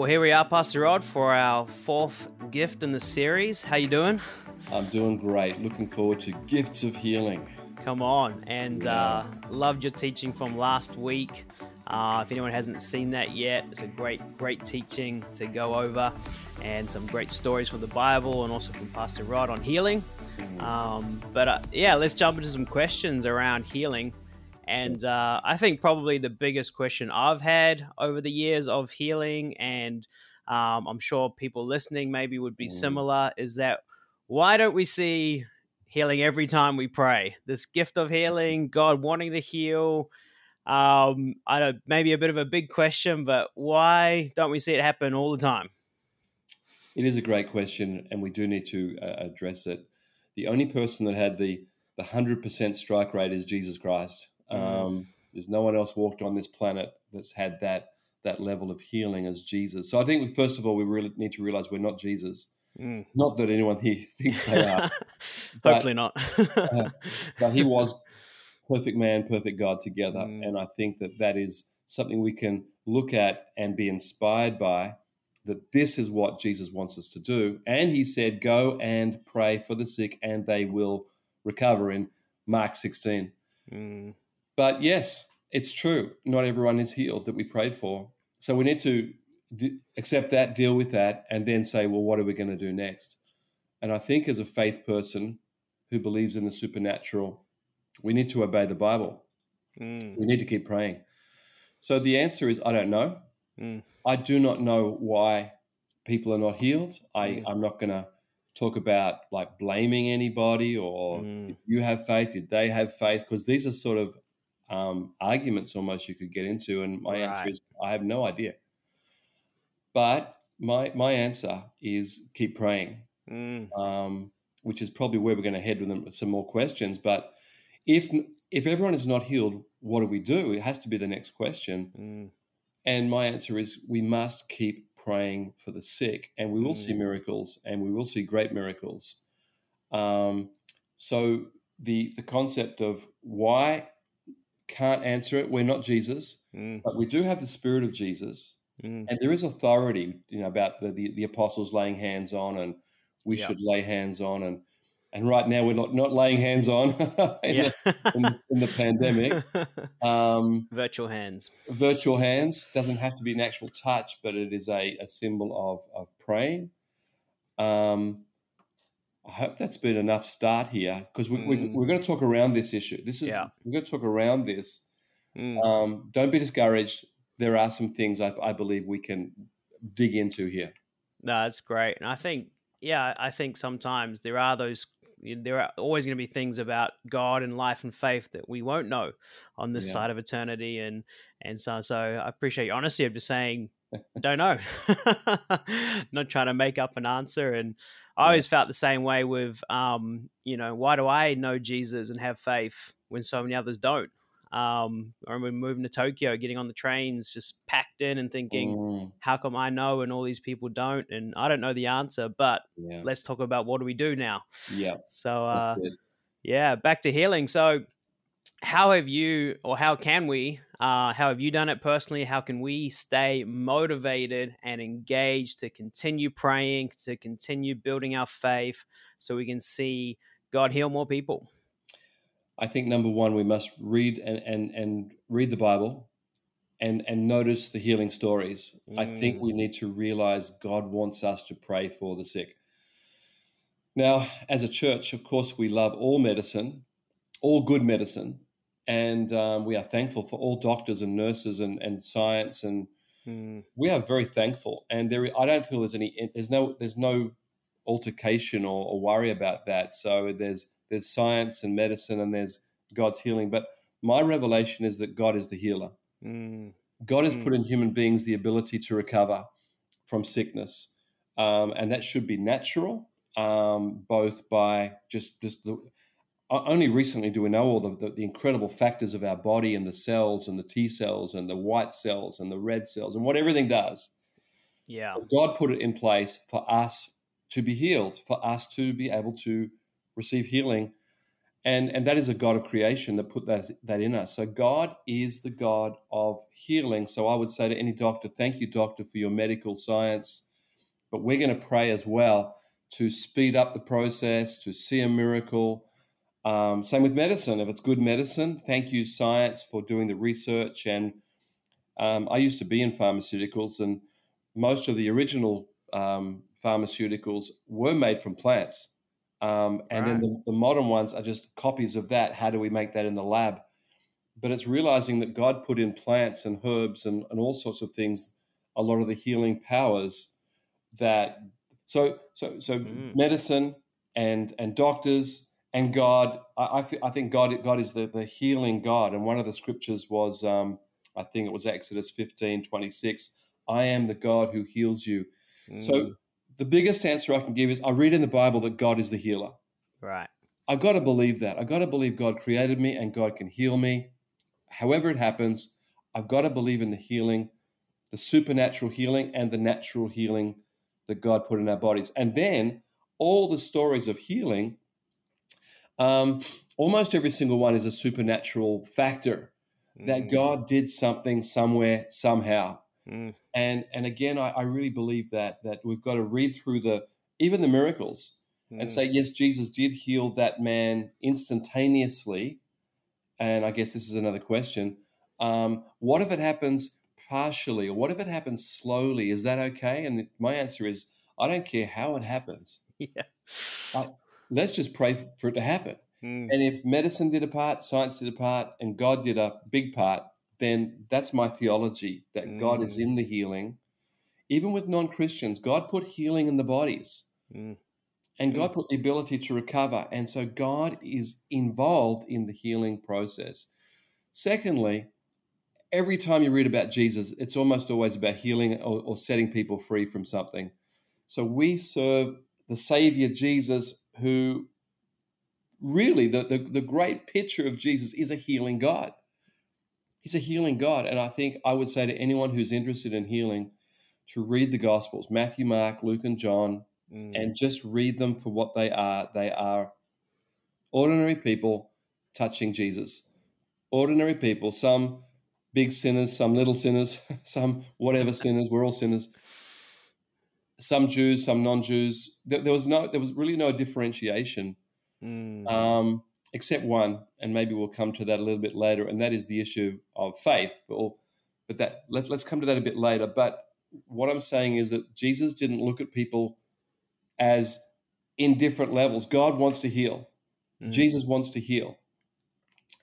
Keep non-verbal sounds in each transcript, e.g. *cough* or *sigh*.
Well, here we are, Pastor Rod, for our fourth gift in the series. How you doing? I'm doing great. Looking forward to gifts of healing. Come on, and Yeah. uh, loved your teaching from last week. Uh, if anyone hasn't seen that yet, it's a great, great teaching to go over, and some great stories from the Bible, and also from Pastor Rod on healing. Um, but uh, yeah, let's jump into some questions around healing. And uh, I think probably the biggest question I've had over the years of healing, and um, I'm sure people listening maybe would be Mm. similar, is that why don't we see healing every time we pray? This gift of healing, God wanting to heal. Um, I don't maybe a bit of a big question, but why don't we see it happen all the time? It is a great question, and we do need to uh, address it. The only person that had the the hundred percent strike rate is Jesus Christ. Mm. Um, there's no one else walked on this planet that's had that that level of healing as Jesus. So I think we, first of all we really need to realize we're not Jesus. Mm. Not that anyone here *laughs* thinks they are, *laughs* But- Hopefully not. *laughs* but he was perfect man, perfect God together, Mm. and I think that that is something we can look at and be inspired by. That this is what Jesus wants us to do, and He said, "Go and pray for the sick, and they will recover." In Mark 16. Mm. But yes, it's true. Not everyone is healed that we prayed for, so we need to d- accept that, deal with that, and then say, "Well, what are we going to do next?" And I think, as a faith person who believes in the supernatural, we need to obey the Bible. Mm. We need to keep praying. So the answer is I don't know. Mm. I do not know why people are not healed. I, Mm. I'm not going to talk about like blaming anybody or Mm. you have faith, did they have faith? Because these are sort of um, arguments almost you could get into. And my answer is I have no idea. But my, my answer is keep praying Mm. um, which is probably where we're going to head with them, some more questions. But if if everyone is not healed, what do we do? It has to be the next question. Mm. And my answer is we must keep praying for the sick, and we will see Mm. miracles, and we will see great miracles. Um, so the the concept of why can't answer it. We're not Jesus, Mm. but we do have the Spirit of Jesus, Mm. and there is authority, you know, about the, the, the apostles laying hands on, and we Yeah. should lay hands on, and and right now we're not not laying hands on *laughs* in, Yeah. the, *laughs* in, in the pandemic. Um, Virtual hands. virtual hands doesn't have to be an actual touch, but it is a, a symbol of of praying. Um, I hope that's been enough start here because we, we, Mm. we're going to talk around this issue. This is Yeah. we're going to talk around this. Mm. Um, don't be discouraged. There are some things I, I believe we can dig into here. No, that's great. And I think, yeah, I think sometimes there are those, there are always going to be things about God and life and faith that we won't know on this Yeah. side of eternity. And, and so, so I appreciate your honesty of just saying, *laughs* don't know, *laughs* not trying to make up an answer. And I always felt the same way with, um, you know, why do I know Jesus and have faith when so many others don't? Um, I remember moving to Tokyo, getting on the trains, just packed in and thinking, Mm, how come I know and all these people don't? And I don't know the answer, but yeah, let's talk about what do we do now. yeah, So, uh, yeah, back to healing. So, how have you, or how can we, uh, how have you done it personally? How can we stay motivated and engaged to continue praying, to continue building our faith so we can see God heal more people? I think number one, we must read and, and, and read the Bible and, and notice the healing stories. I think Mm. we need to realize God wants us to pray for the sick. Now, as a church, of course, we love all medicine, all good medicine, and um, we are thankful for all doctors and nurses and, and science and Mm, we are very thankful, and there I don't feel there's any there's no there's no altercation or, or worry about that. So there's there's science and medicine, and there's God's healing. But my revelation is that God is the healer. mm, God has Mm. put in human beings the ability to recover from sickness, um, and that should be natural. Um, both by just just the only recently do we know all the, the, the incredible factors of our body and the cells and the T cells and the white cells and the red cells and what everything does. yeah. God put it in place for us to be healed, for us to be able to receive healing. and and that is a God of creation that put that that in us. So God is the God of healing. So I would say to any doctor, thank you, doctor, for your medical science, but we're going to pray as well to speed up the process, to see a miracle. Um, same with medicine. If it's good medicine, thank you, science, for doing the research. And um, I used to be in pharmaceuticals, and most of the original um, pharmaceuticals were made from plants. Um, and right. then the, the, modern ones are just copies of that. How do we make that in the lab? But it's realizing that God put in plants and herbs and, and all sorts of things a lot of the healing powers that so so so mm. medicine and and doctors and God I, I, think God God is the, the healing God and one of the scriptures was um, I think it was Exodus 15 26 I am the God who heals you mm. so the biggest answer I can give is I read in the Bible that God is the healer. Right. I've got to believe that. I've got to believe God created me and God can heal me. However, it happens, I've got to believe in the healing, the supernatural healing, and the natural healing that God put in our bodies. And then all the stories of healing, um, almost every single one is a supernatural factor mm. that God did something somewhere, somehow. Mm. And and again, I, I, really believe that that we've got to read through the even the miracles mm. and say, yes, Jesus did heal that man instantaneously. And I guess this is another question. Um, what if it happens partially, or what if it happens slowly? Is that okay? And my answer is, I don't care how it happens. *laughs* Yeah. I, let's just pray for it to happen. Mm. And if medicine did a part, science did a part, and God did a big part, then that's my theology that mm. God is in the healing. Even with non Christians, God put healing in the bodies. Mm. And God mm. put the ability to recover. And so God is involved in the healing process. Secondly, every time you read about Jesus, it's almost always about healing or, or setting people free from something. So we serve the Savior Jesus, who really, the, the, the great picture of Jesus is a healing God. He's a healing God. And I think I would say to anyone who's interested in healing to read the Gospels Matthew, Mark, Luke, and John mm. and just read them for what they are. They are ordinary people touching Jesus. Ordinary people, some big sinners, some little sinners, *laughs* some whatever sinners. We're all sinners. Some Jews, some non-Jews. There, there was no, there was really no differentiation. Mm. Um, except one, and maybe we'll come to that a little bit later, and that is the issue of faith. But, but that let, let's come to that a bit later. But what I'm saying is that Jesus didn't look at people as in different levels. God wants to heal. Mm. Jesus wants to heal.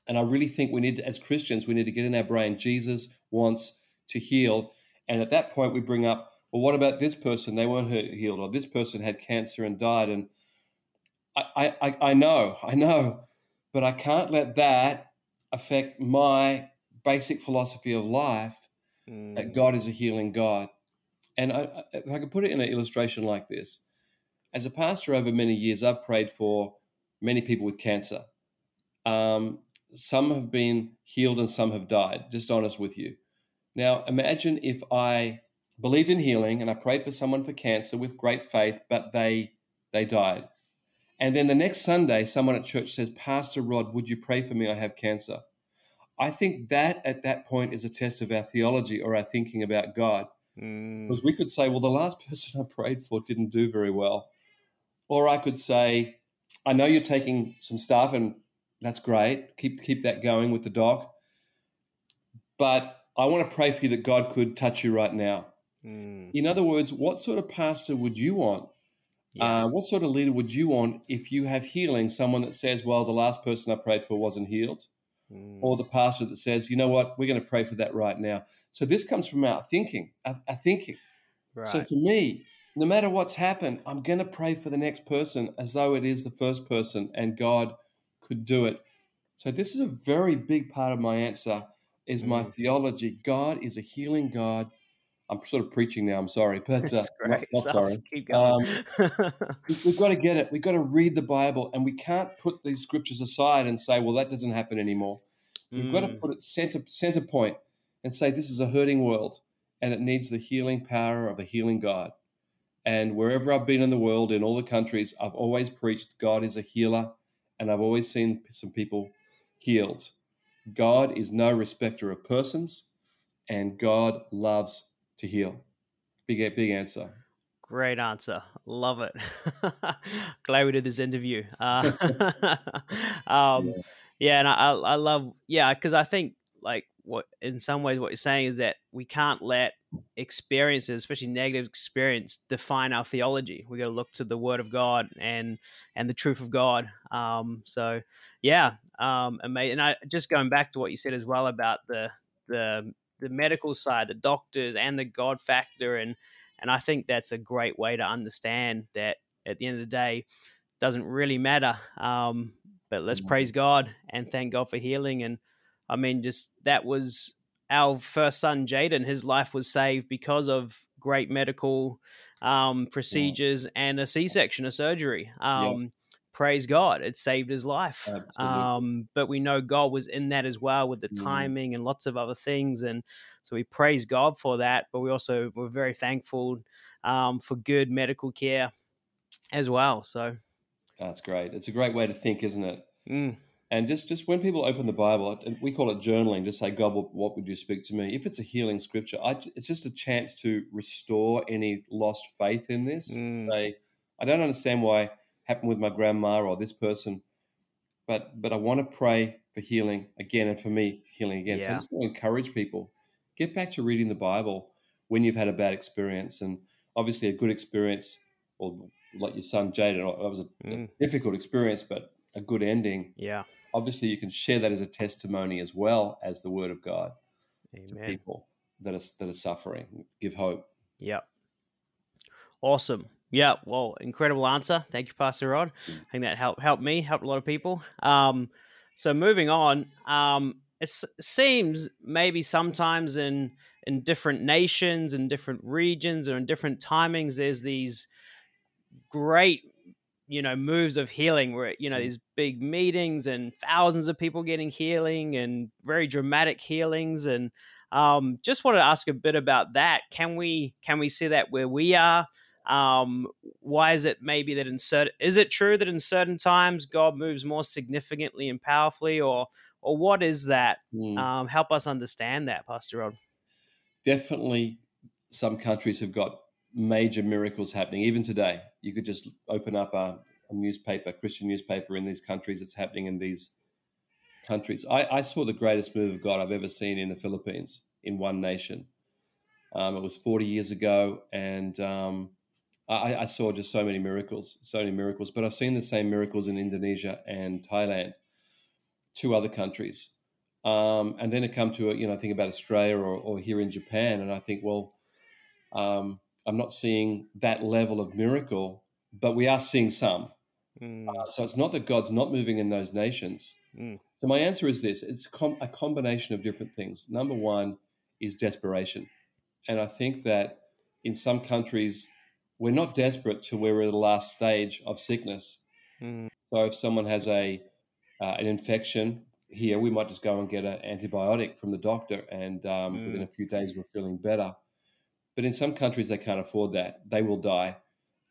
And I really think we need to, as Christians, we need to get in our brain, Jesus wants to heal. And at that point, we bring up, well, what about this person? They weren't healed, or this person had cancer and died. And I, I, I know, I know but I can't let that affect my basic philosophy of life mm. that God is a healing God. And I, if I could put it in an illustration like this, as a pastor over many years, I've prayed for many people with cancer. Um, some have been healed and some have died, just honest with you. Now, imagine if I believed in healing and I prayed for someone for cancer with great faith, but they they died. And then the next Sunday, someone at church says, Pastor Rod, would you pray for me? I have cancer. I think that at that point is a test of our theology or our thinking about God. Mm. Because we could say, well, the last *laughs* person I prayed for didn't do very well. Or I could say, I know you're taking some stuff and that's great. Keep keep that going with the doc. But I want to pray for you that God could touch you right now. Mm. In other words, what sort of pastor would you want yeah. Uh, what sort of leader would you want if you have healing? Someone that says, "Well, the last person I prayed for wasn't healed," mm. or the pastor that says, "You know what? We're going to pray for that right now." So this comes from our thinking, our, our thinking. Right. So for me, no matter what's happened, I'm going to pray for the next person as though it is the first person, and God could do it. So this is a very big part of my answer. Is mm. my theology? God is a healing God I'm sort of preaching now. I'm sorry, but uh, not, not sorry. *laughs* Keep going. Um, we've *laughs* got to get it. We've got to read the Bible, and we can't put these scriptures aside and say, "Well, that doesn't happen anymore." We've mm. got to put it center center point and say, "This is a hurting world, and it needs the healing power of a healing God." And wherever I've been in the world, in all the countries, I've always preached God is a healer, and I've always seen some people healed. God is no respecter of persons, and God loves to heal. Big, big answer. Great answer. Love it. *laughs* Glad we did this interview. Uh, *laughs* um, yeah. yeah. and I, I love, yeah, because I think like what in some ways what you're saying is that we can't let experiences, especially negative experience, define our theology. We got to look to the Word of God and and the truth of God. Um, so yeah, um, amazing. And I just going back to what you said as well about the the the medical side, the doctors, and the God factor, and and I think that's a great way to understand that at the end of the day, doesn't really matter. Um, but let's mm-hmm. praise God and thank God for healing. And I mean, just that was our first son, Jaden. His life was saved because of great medical um, procedures yeah. and a C section, a surgery. Um. Praise God, it saved his life. Um, but we know God was in that as well with the mm. timing and lots of other things. And so we praise God for that. But we also were very thankful um, for good medical care as well. So that's great. It's a great way to think, isn't it? Mm. And just, just when people open the Bible, we call it journaling, just say, God, what would you speak to me? If it's a healing scripture, I, it's just a chance to restore any lost faith in this. Mm. Say, I don't understand why happened with my grandma or this person, but but I want to pray for healing again and for me healing again. Yeah. So I just want to encourage people get back to reading the Bible when you've had a bad experience, and obviously a good experience, or like your son Jaden, that was a, mm. difficult experience, but a good ending. Yeah obviously you can share that as a testimony as well as the word of God Amen. to people that are that are suffering. Give hope. Yep. Awesome. Yeah. Well, incredible answer. Thank you, Pastor Rod. Mm. I think that helped helped me, helped a lot of people. Um, so moving on, um, it seems maybe sometimes in in different nations and different regions or in different timings, there's these great you know moves of healing where you know mm. these big meetings and thousands of people getting healing and very dramatic healings and um, just wanted to ask a bit about that can we can we see that where we are um, why is it maybe that in certain is it true that in certain times god moves more significantly and powerfully or or what is that mm. um, help us understand that pastor rod definitely some countries have got major miracles happening. Even today, you could just open up a, a newspaper, Christian newspaper in these countries. It's happening in these countries. I, I, saw the greatest move of God I've ever seen in the Philippines in one nation. Um, it was 40 years ago, and um, I, I, saw just so many miracles, so many miracles. But I've seen the same miracles in Indonesia and Thailand, two other countries. Um, and then it come to you know think about Australia or, or here in Japan, and I think well, um, I'm not seeing that level of miracle, but we are seeing some. Mm. Uh, so it's not that God's not moving in those nations. Mm. So my answer is this: it's com- a combination of different things. Number one is desperation, and I think that in some countries we're not desperate till we're at the last stage of sickness. Mm. So if someone has a uh, an infection here, we might just go and get an antibiotic from the doctor, and um, within mm. a few days we're feeling better. But in some countries, they can't afford that. They will die.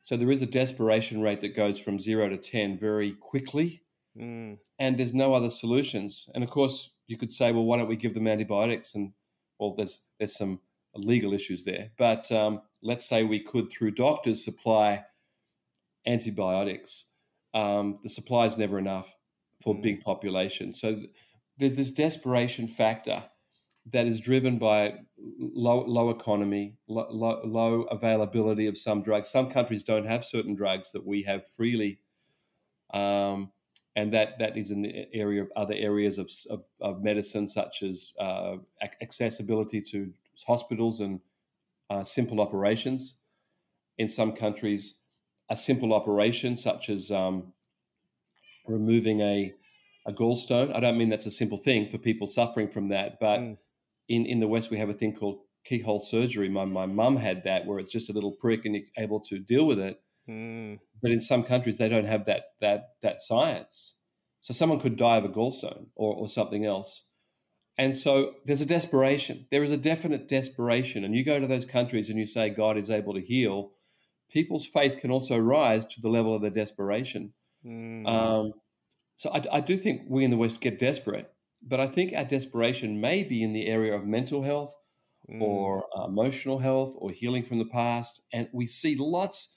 So there is a desperation rate that goes from zero to 10 very quickly. Mm. And there's no other solutions. And of course, you could say, well, why don't we give them antibiotics? And well, there's, there's some legal issues there. But um, let's say we could, through doctors, supply antibiotics. Um, the supply is never enough for mm. big populations. So there's this desperation factor that is driven by low, low economy, low, low, low, availability of some drugs. Some countries don't have certain drugs that we have freely, um, and that, that is in the area of other areas of, of, of medicine, such as uh, accessibility to hospitals and uh, simple operations. In some countries, a simple operation such as um, removing a a gallstone. I don't mean that's a simple thing for people suffering from that, but mm in in the West we have a thing called keyhole surgery. My my mum had that where it's just a little prick and you're able to deal with it. Mm. But in some countries they don't have that that that science. So someone could die of a gallstone or, or something else. And so there's a desperation. There is a definite desperation. And you go to those countries and you say God is able to heal, people's faith can also rise to the level of their desperation. Mm. Um, so I, I do think we in the West get desperate, but I think our desperation may be in the area of mental health Mm. or uh, emotional health or healing from the past. And we see lots,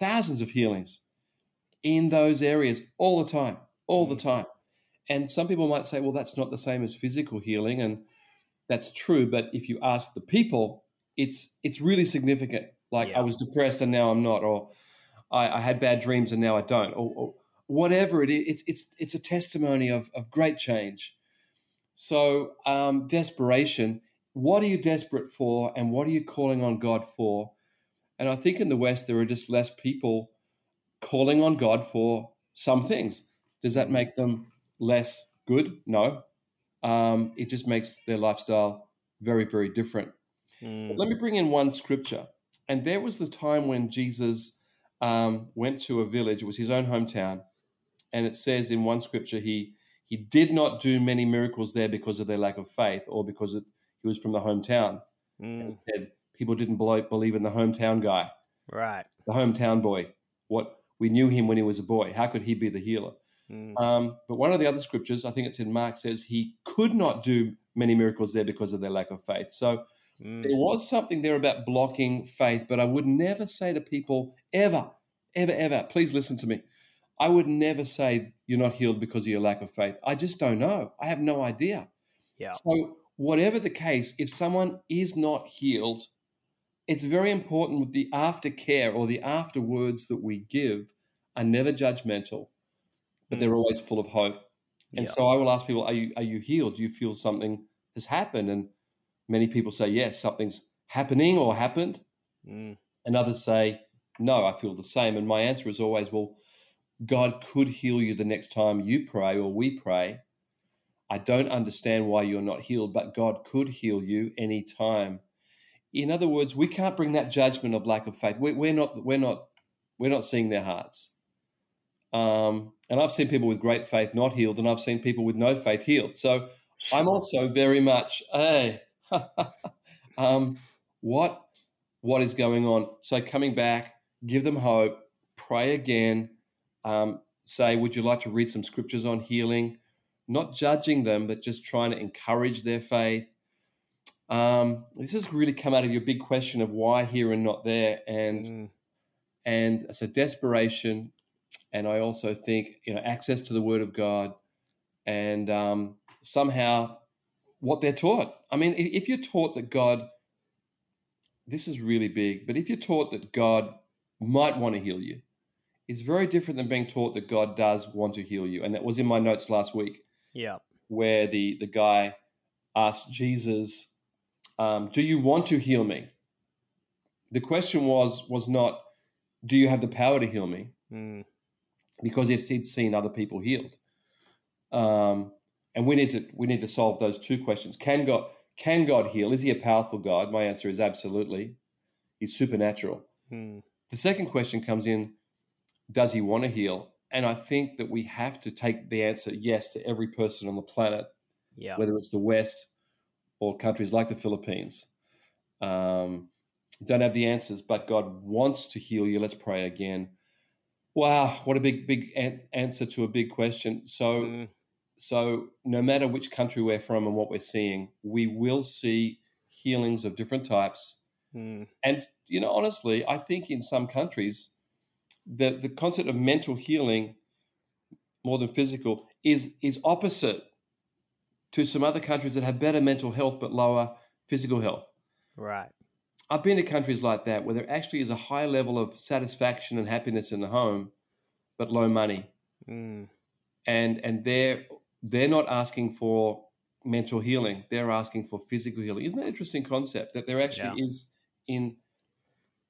thousands of healings in those areas all the time, all the Mm. time. And some people might say, well, that's not the same as physical healing. And that's true. But if you ask the people, it's it's really significant. Like Yeah. I was depressed and now I'm not, or I, I had bad dreams and now I don't, or, or whatever it is. It's it's it's a testimony of of great change. So um, desperation. What are you desperate for, and what are you calling on God for? And I think in the West there are just less people calling on God for some things. Does that make them less good? No. Um, it just makes their lifestyle very, very different. Mm. Let me bring in one scripture. And there was the time when Jesus um, went to a village, it was his own hometown. And it says in one scripture, he, he did not do many miracles there because of their lack of faith or because it, he was from the hometown. And Mm. it said people didn't believe, believe in the hometown guy, Right. the hometown boy. What we knew him when he was a boy. How could he be the healer? Mm. Um, but one of the other scriptures, I think it's in Mark, says he could not do many miracles there because of their lack of faith. So Mm. there was something there about blocking faith, but I would never say to people, ever, ever, ever, please listen to me. I would never say you're not healed because of your lack of faith. I just don't know. I have no idea. Yeah. So, whatever the case, if someone is not healed, it's very important with the aftercare or the afterwards that we give are never judgmental, but they're always full of hope. And Yeah. so I will ask people, are you are you healed? Do you feel something has happened? And many people say, yes, something's happening or happened. Mm. And others say, no, I feel the same. And my answer is always, well, God could heal you the next time you pray or we pray. I don't understand why you're not healed, but God could heal you anytime. In other words, we can't bring that judgment of lack of faith. We're, we're not, we're not, we're not seeing their hearts. Um, and I've seen people with great faith not healed, and I've seen people with no faith healed. So I'm also very much, hey, *laughs* um, what, what is going on? So coming back, give them hope, pray again, um, say, would you like to read some scriptures on healing? Not judging them, but just trying to encourage their faith. Um, this has really come out of your big question of why here and not there, and Mm. and so desperation, and I also think you know access to the Word of God, and um, somehow what they're taught. I mean, if you're taught that God, this is really big, but if you're taught that God might want to heal you, it's very different than being taught that God does want to heal you. And that was in my notes last week, Yeah. where the the guy asked Jesus, um, "Do you want to heal me?" The question was was not, "Do you have the power to heal me?" Mm. because he'd, he'd seen other people healed. Um, and we need to we need to solve those two questions. Can God can God heal? Is he a powerful God? My answer is absolutely. He's supernatural. Mm. The second question comes in, does he want to heal? And I think that we have to take the answer yes to every person on the planet, Yeah. whether it's the West or countries like the Philippines. Um, don't have the answers, but God wants to heal you. Let's pray again. Wow, what a big, big an- answer to a big question. So, Mm. so no matter which country we're from and what we're seeing, we will see healings of different types. Mm. And you know, honestly, I think in some countries, the the concept of mental healing, more than physical, is is opposite to some other countries that have better mental health but lower physical health. Right. I've been to countries like that where there actually is a high level of satisfaction and happiness in the home, but low money, Mm. and and they're they're not asking for mental healing; they're asking for physical healing. Isn't that an interesting concept that there actually Yeah. is in,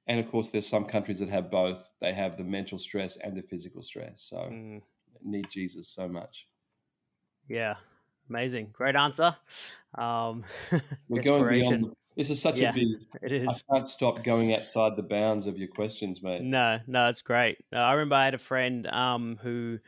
and of course, there's some countries that have both. They have the mental stress and the physical stress. So Mm. need Jesus so much. Yeah. Amazing. Great answer. Um, *laughs* We're going beyond. The, this is such Yeah. a big. It is. I can't stop going outside the bounds of your questions, mate. No, no, it's great. No, I remember I had a friend um, who,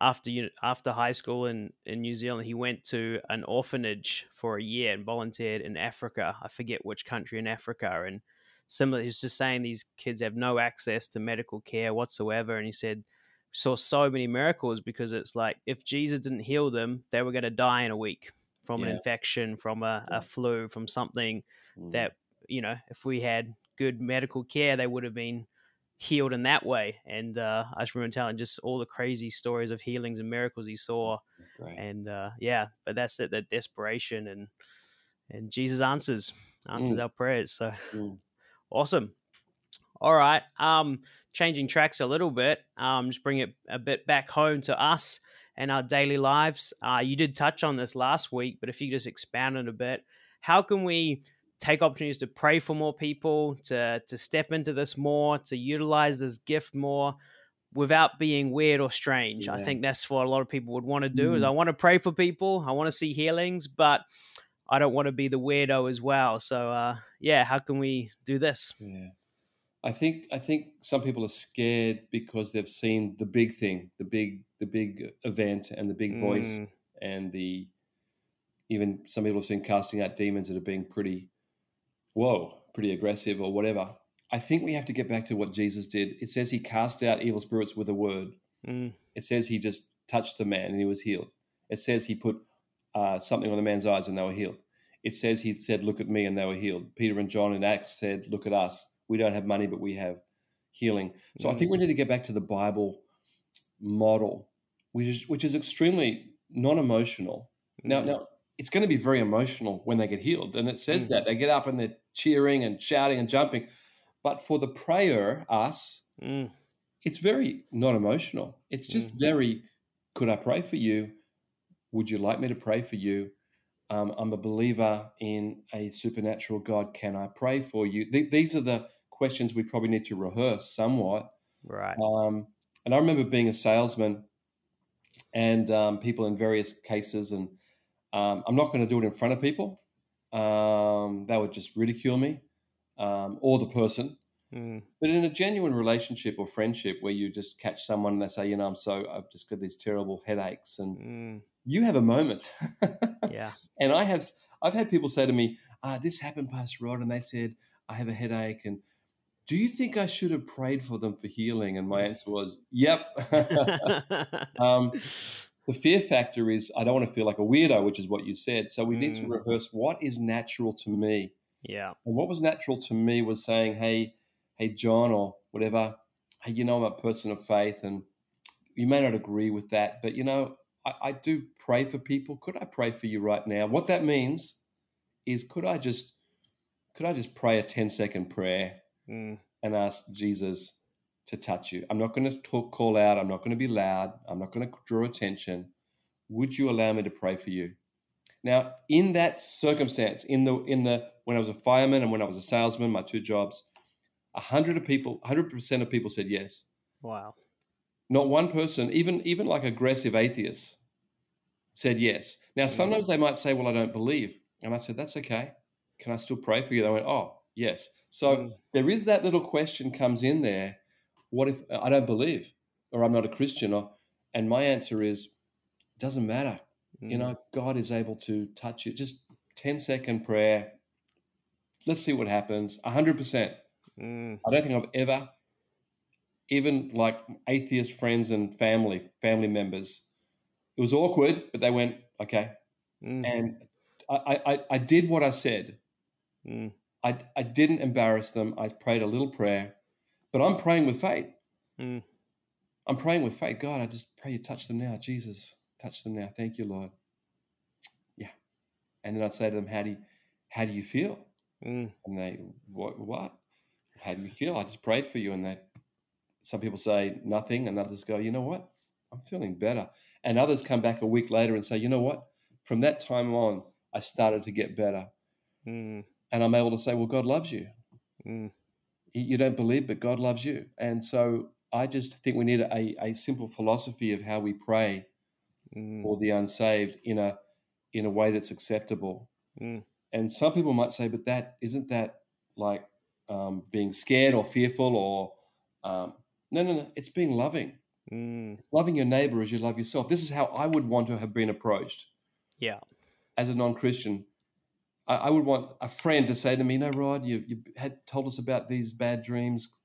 after after high school in, in New Zealand, he went to an orphanage for a year and volunteered in Africa. I forget which country in Africa. And similar, he's just saying these kids have no access to medical care whatsoever. And he said saw so many miracles because it's like if Jesus didn't heal them, they were going to die in a week from an infection, from a, a flu, from something Mm. that, you know, if we had good medical care, they would have been healed in that way. And uh, I just remember telling just all the crazy stories of healings and miracles he saw. Great. And uh, yeah, but that's it, that desperation and and Jesus answers answers Mm. our prayers. So Mm. *laughs* awesome. All right. Um, changing tracks a little bit. Um, just bring it a bit back home to us and our daily lives. Uh, you did touch on this last week, but if you just expand it a bit, how can we take opportunities to pray for more people, to to step into this more, to utilize this gift more? Without being weird or strange, I think that's what a lot of people would want to do. Is Mm. I want to pray for people, I want to see healings, but I don't want to be the weirdo as well. So, uh, yeah, how can we do this? Yeah. I think I think some people are scared because they've seen the big thing, the big the big event and the big voice Mm, and the even some people have seen casting out demons that have been pretty whoa, pretty aggressive or whatever. I think we have to get back to what Jesus did. It says he cast out evil spirits with a word. mm, It says he just touched the man and he was healed. It says he put uh, something on the man's eyes and they were healed. It says he said, Look at me, and they were healed. Peter and John in Acts said, Look at us. We don't have money, but we have healing. So I think we need to get back to the Bible model, which is, which is extremely non emotional. Now, mm, now, it's going to be very emotional when they get healed. And it says Mm. that they get up and they're cheering and shouting and jumping. But for the prayer, us, mm, it's very not emotional. It's just Mm. very, could I pray for you? Would you like me to pray for you? Um, I'm a believer in a supernatural God. Can I pray for you? Th- these are the questions we probably need to rehearse somewhat. right. Um, and I remember being a salesman and um, people in various cases, and um, I'm not going to do it in front of people. Um, that would just ridicule me um, or the person. Mm, But in a genuine relationship or friendship where you just catch someone and they say, you know, I'm so, I've just got these terrible headaches, and mm, you have a moment. *laughs* yeah. and I have, I've had people say to me, ah, this happened, Pastor Rod, and they said, I have a headache. And do you think I should have prayed for them for healing? And my answer was, yep. *laughs* *laughs* um, the fear factor is I don't want to feel like a weirdo, which is what you said. So we need to Mm. rehearse what is natural to me. yeah. And what was natural to me was saying, hey, hey, John, or whatever, hey, you know, I'm a person of faith, and you may not agree with that, but you know, I, I do pray for people. Could I pray for you right now? What that means is could I just could I just pray a 10 second prayer Mm, and ask Jesus to touch you? I'm not going to talk call out, I'm not going to be loud, I'm not going to draw attention. Would you allow me to pray for you? Now, in that circumstance, in the in the when I was a fireman and when I was a salesman, my two jobs, a hundred of people, hundred percent of people said yes. wow. Not one person, even even like aggressive atheists, said yes. Now, sometimes they might say, "Well, I don't believe," and I said, "That's okay. Can I still pray for you?" They went, "Oh, yes." So Mm. there is that little question comes in there. What if I don't believe, or I'm not a Christian, or and my answer is, it doesn't matter. You Mm, know, God is able to touch you. Just 10 second prayer. Let's see what happens. 100%. mm, I don't think I've ever, even like atheist friends and family, family members, it was awkward, but they went, okay. mm, And I, I, I did what I said. mm, I, I didn't embarrass them. I prayed a little prayer, but I'm praying with faith. mm, I'm praying with faith. God, I just pray you touch them now. Jesus, touch them now. Thank you, Lord. Yeah. And then I'd say to them, How do you, how do you feel? mm, And they, what, what? How do you feel? I just prayed for you. And they, some people say nothing, and others go, you know what? I'm feeling better. And others come back a week later and say, you know what? From that time on, I started to get better. mm, And I'm able to say, well, God loves you. mm, You don't believe, but God loves you. And so I just think we need a, a simple philosophy of how we pray mm, or the unsaved in a in a way that's acceptable. mm. And some people might say, but that isn't that like um, being scared or fearful or um, no, no, no. It's being loving. mm. It's loving your neighbor as you love yourself. This is how I would want to have been approached Yeah. as a non-Christian. I, I would want a friend to say to me, "No, Rod, you you had told us about these bad dreams.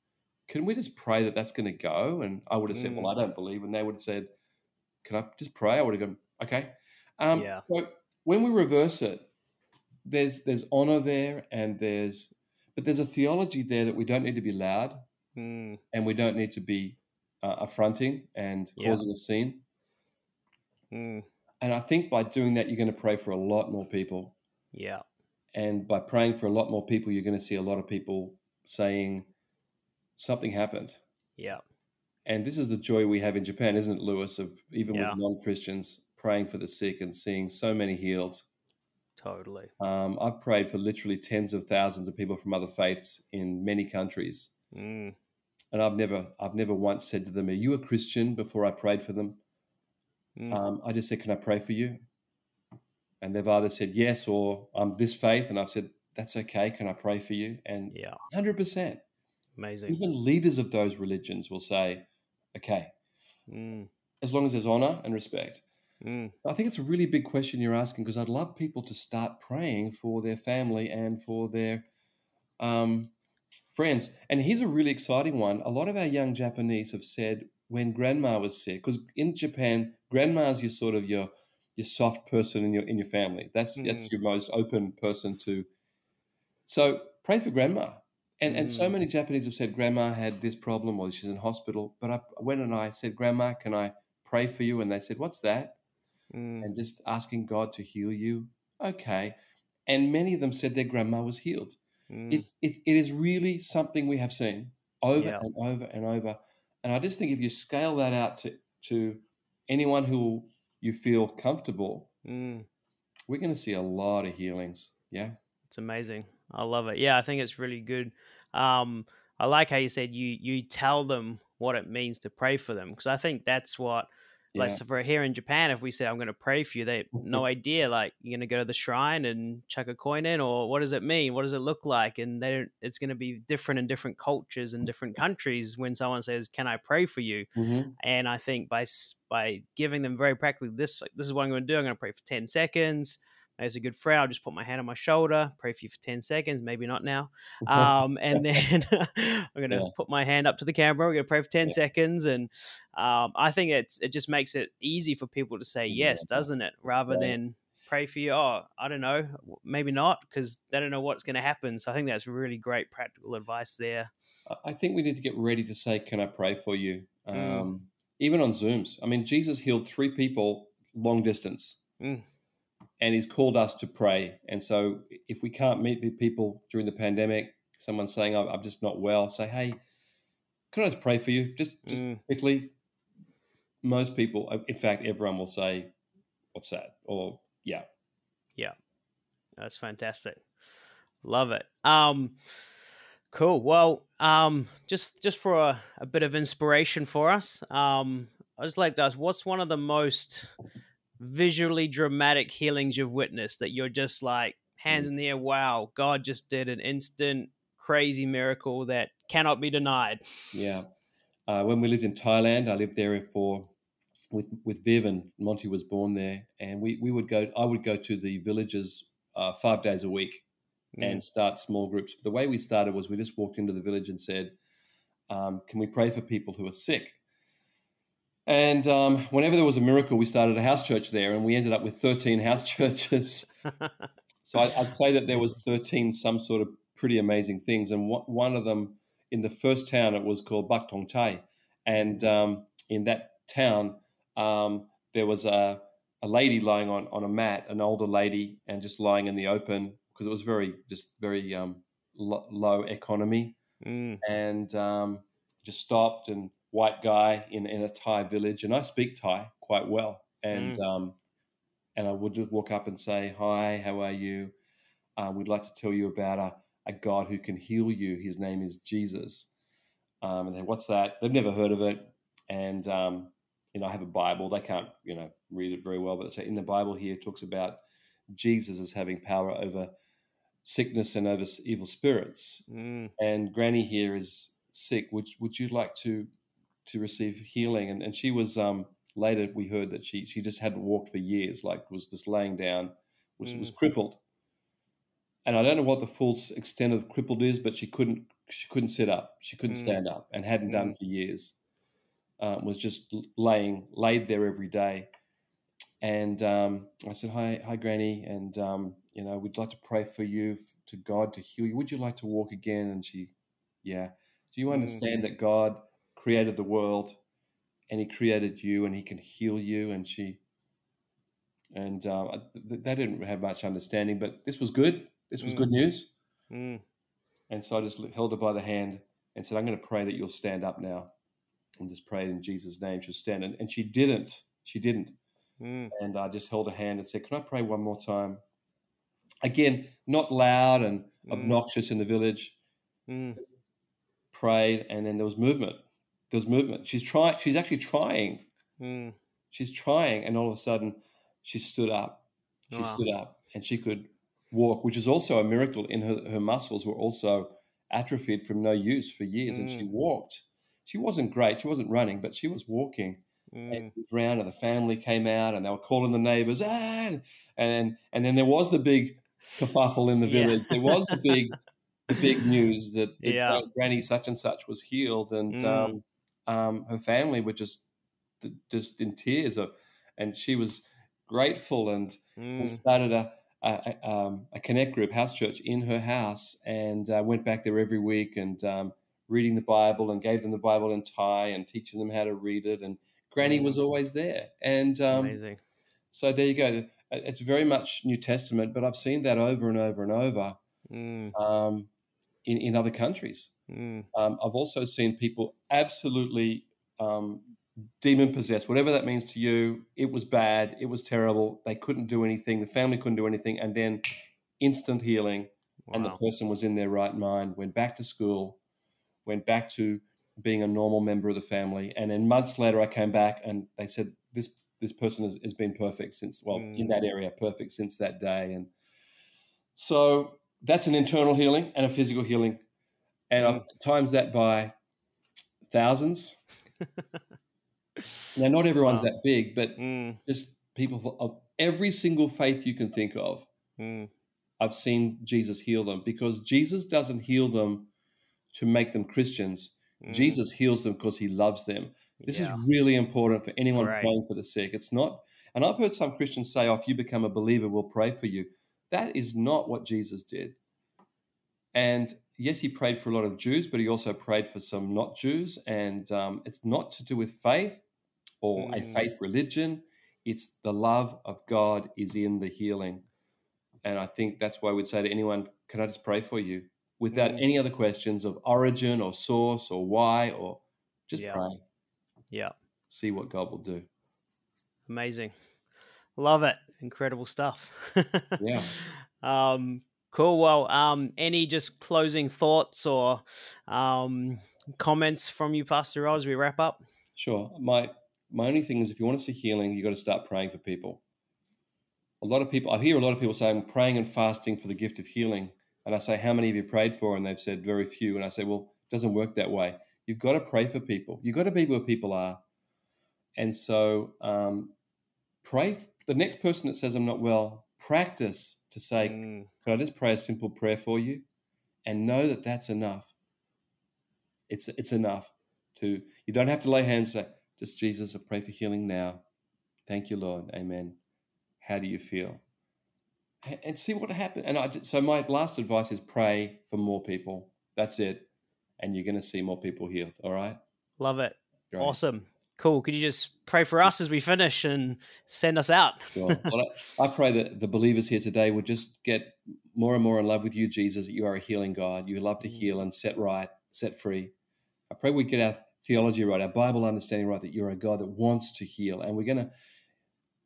can we just pray that that's going to go? And I would have said, Mm. well, I don't believe. And they would have said, can I just pray? I would have gone, okay. Um, Yeah. So when we reverse it, there's there's honor there, and there's but there's a theology there that we don't need to be loud, Mm, and we don't need to be uh, affronting and Yeah. causing a scene. mm, And I think by doing that, you're going to pray for a lot more people. yeah. And by praying for a lot more people, you're going to see a lot of people saying something happened. Yeah. And this is the joy we have in Japan, isn't it, Lewis? Of even Yeah. with non-Christians praying for the sick and seeing so many healed. Totally. Um, I've prayed for literally tens of thousands of people from other faiths in many countries, Mm, and I've never, I've never once said to them, "Are you a Christian?" Before I prayed for them, mm, um, I just said, "Can I pray for you?" And they've either said yes or I'm this faith, and I've said, "That's okay. Can I pray for you?" And yeah. hundred percent, Amazing. even leaders of those religions will say, "Okay," Mm, as long as there's honor and respect. mm, So I think it's a really big question you're asking because I'd love people to start praying for their family and for their um, friends. And here's a really exciting one. A lot of our young Japanese have said when grandma was sick, because in Japan, grandma's your sort of your your soft person in your in your family. That's that's Mm. your most open person to. So pray for grandma. And, and so Mm. many Japanese have said grandma had this problem or she's in hospital. But I went and I said, Grandma, can I pray for you? And they said, What's that? mm, and just asking God to heal you. Okay. And many of them said their grandma was healed. mm. It, it, it is really something we have seen over Yeah. and over and over. And I just think if you scale that out to, to anyone who you feel comfortable, Mm. we're going to see a lot of healings. Yeah. It's amazing. I love it. Yeah, I think it's really good. Um, I like how you said you you tell them what it means to pray for them because I think that's what like Yeah. so for here in Japan, if we say I'm going to pray for you, they have no *laughs* idea. Like you're going to go to the shrine and chuck a coin in, or what does it mean? What does it look like? And they don't, it's going to be different in different cultures and different countries when someone says, "Can I pray for you?" Mm-hmm. And I think by by giving them very practically this, like, this is what I'm going to do. I'm going to pray for ten seconds. As a good friend, I'll just put my hand on my shoulder, pray for you for ten seconds. Maybe not now. *laughs* Um, and then *laughs* I'm going to Yeah. put my hand up to the camera. We're going to pray for ten Yeah. seconds, and um, I think it's it just makes it easy for people to say yes, doesn't it? Rather Right. than pray for you. Oh, I don't know, maybe not, because they don't know what's going to happen. So I think that's really great practical advice there. I- I think we need to get ready to say, Can I pray for you? Mm. Um, even on Zooms. I mean, Jesus healed three people long distance. Mm. And he's called us to pray. And so, if we can't meet people during the pandemic, someone's saying, "I'm I'm just not well," say, "Hey, can I just pray for you?" Just, just Mm. quickly. Most people, uh, in fact, everyone will say, "What's that?" or yeah. "Yeah." That's fantastic. Love it. Um cool. Well, um just just for a, a bit of inspiration for us, um I just like to ask what's one of the most visually dramatic healings you've witnessed that you're just like hands in the air, wow, God just did an instant crazy miracle that cannot be denied. Yeah. Uh, when we lived in Thailand, I lived there for with with Viv and Monty was born there, and we we would go. I would go to the villages uh, five days a week Mm. and start small groups. The way we started was we just walked into the village and said, um, "Can we pray for people who are sick?" And um, whenever there was a miracle, we started a house church there, and we ended up with thirteen house *laughs* churches. So I, I'd say that there was 13 some sort of pretty amazing things, and one- one of them in the first town it was called Bak Tong Tai, and um, in that town um, there was a, a lady lying on, on a mat, an older lady, and just lying in the open because it was very just very um, lo- low economy, Mm. and um, just stopped and white guy in, in a Thai village, and I speak Thai quite well, and um, and I would just walk up and say, "Hi, how are you? Um, we'd like to tell you about a, a God who can heal you. His name is Jesus." Um, and they, what's that? They've never heard of it, and um, you know, I have a Bible. They can't, you know, read it very well, but it's in the Bible here it talks about Jesus as having power over sickness and over evil spirits Mm. and Granny here is sick. Would would you like to to receive healing? And and she was um later we heard that she she just hadn't walked for years, like was just laying down, was was crippled. And I don't know what the full extent of crippled is, but she couldn't she couldn't sit up, she couldn't Mm. stand up, and hadn't done Mm. for years. Um, was just laying laid there every day. And um, I said, "Hi, hi, Granny, and um, you know, we'd like to pray for you to God to heal you. Would you like to walk again?" And she, "Yeah." Do you Mm. understand that God created the world, and He created you, and He can heal you? And she, and um, th- they didn't have much understanding, but this was good. This was Mm. good news. Mm. And so I just held her by the hand and said, I'm going to pray that you'll stand up now. And just prayed in Jesus' name she'll stand. And, and she didn't. She didn't. Mm. And I just held her hand and said, Can I pray one more time? Again, not loud and Mm. obnoxious in the village. Mm. Prayed, and then there was movement. There was movement. She's trying. She's actually trying. Mm. She's trying, and all of a sudden, she stood up. She Wow. stood up, and she could walk, which is also a miracle. In her, her muscles were also atrophied from no use for years, and she Mm. walked. She wasn't great. She wasn't running, but she was walking. Mm. And round, and the family came out, and they were calling the neighbours, ah! and and and then there was the big kerfuffle in the Yeah. village. There was the big the big news that, that *laughs* Yeah. Granny such and such was healed, and Mm. um, um, her family were just just in tears, of, and she was grateful, and Mm. started a a, a, um, a connect group, house church, in her house, and uh, went back there every week and um, reading the Bible, and gave them the Bible in Thai, and teaching them how to read it, and Granny was always there, and um, Amazing. so there you go. It's very much New Testament, but I've seen that over and over and over Mm. um, in in other countries. Mm. Um, I've also seen people absolutely um, demon possessed, whatever that means to you. It was bad. It was terrible. They couldn't do anything. The family couldn't do anything, and then instant healing, and the person was in their right mind. Went back to school, went back to being a normal member of the family, and then months later, I came back, and they said this this person has, has been perfect since well in Mm. that area, perfect since that day, and so that's an internal healing and a physical healing, and I've times that by thousands. *laughs* now, not everyone's Wow. that big, but Mm. just people of every single faith you can think of. Mm. I've seen Jesus heal them because Jesus doesn't heal them to make them Christians. Mm. Jesus heals them because he loves them. This Yeah. is really important for anyone Great. praying for the sick. It's not, and I've heard some Christians say, oh, if you become a believer, we'll pray for you. That is not what Jesus did. And yes, he prayed for a lot of Jews, but he also prayed for some not Jews. And um, it's not to do with faith or a Mm. faith religion. It's the love of God is in the healing. And I think that's why we'd say to anyone, can I just pray for you? Without Mm. any other questions of origin or source or why or just Yeah. pray. Yeah. See what God will do. Amazing. Love it. Incredible stuff. Yeah. *laughs* Um, cool. Well, um, any just closing thoughts or um, comments from you, Pastor Rod, as we wrap up? Sure. My my only thing is if you want to see healing, you got to start praying for people. A lot of people I hear a lot of people saying praying and fasting for the gift of healing. And I say, How many have you prayed for? And they've said very few. And I say, Well, it doesn't work that way. You've got to pray for people. You've got to be where people are. And so um, pray the next person that says I'm not well, practice to say, Mm, Can I just pray a simple prayer for you? And know that that's enough. It's it's enough to you don't have to lay hands say, just Jesus, I pray for healing now. Thank you, Lord. Amen. How do you feel? And see what happens. And I, so my last advice is pray for more people. That's it. And you're going to see more people healed. All right. love it. Great. Awesome. Cool. Could you just pray for us as we finish and send us out? *laughs* Well, I, I pray that the believers here today would just get more and more in love with you, Jesus, that you are a healing God. You love to heal and set right, set free. I pray we get our theology right, our Bible understanding right, that you're a God that wants to heal. And we're going to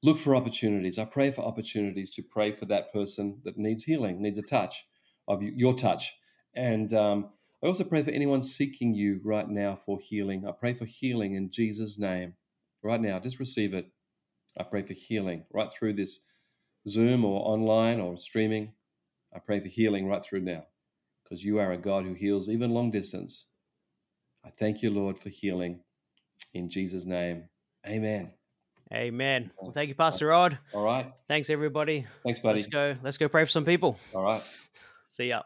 look for opportunities. I pray for opportunities to pray for that person that needs healing, needs a touch of your touch. And um, I also pray for anyone seeking you right now for healing. I pray for healing in Jesus' name right now. Just receive it. I pray for healing right through this Zoom or online or streaming. I pray for healing right through now because you are a God who heals even long distance. I thank you, Lord, for healing in Jesus' name. Amen. Amen. Well, thank you, Pastor Rod. All right. Thanks, everybody. Thanks, buddy. Let's go. Let's go pray for some people. All right. See ya.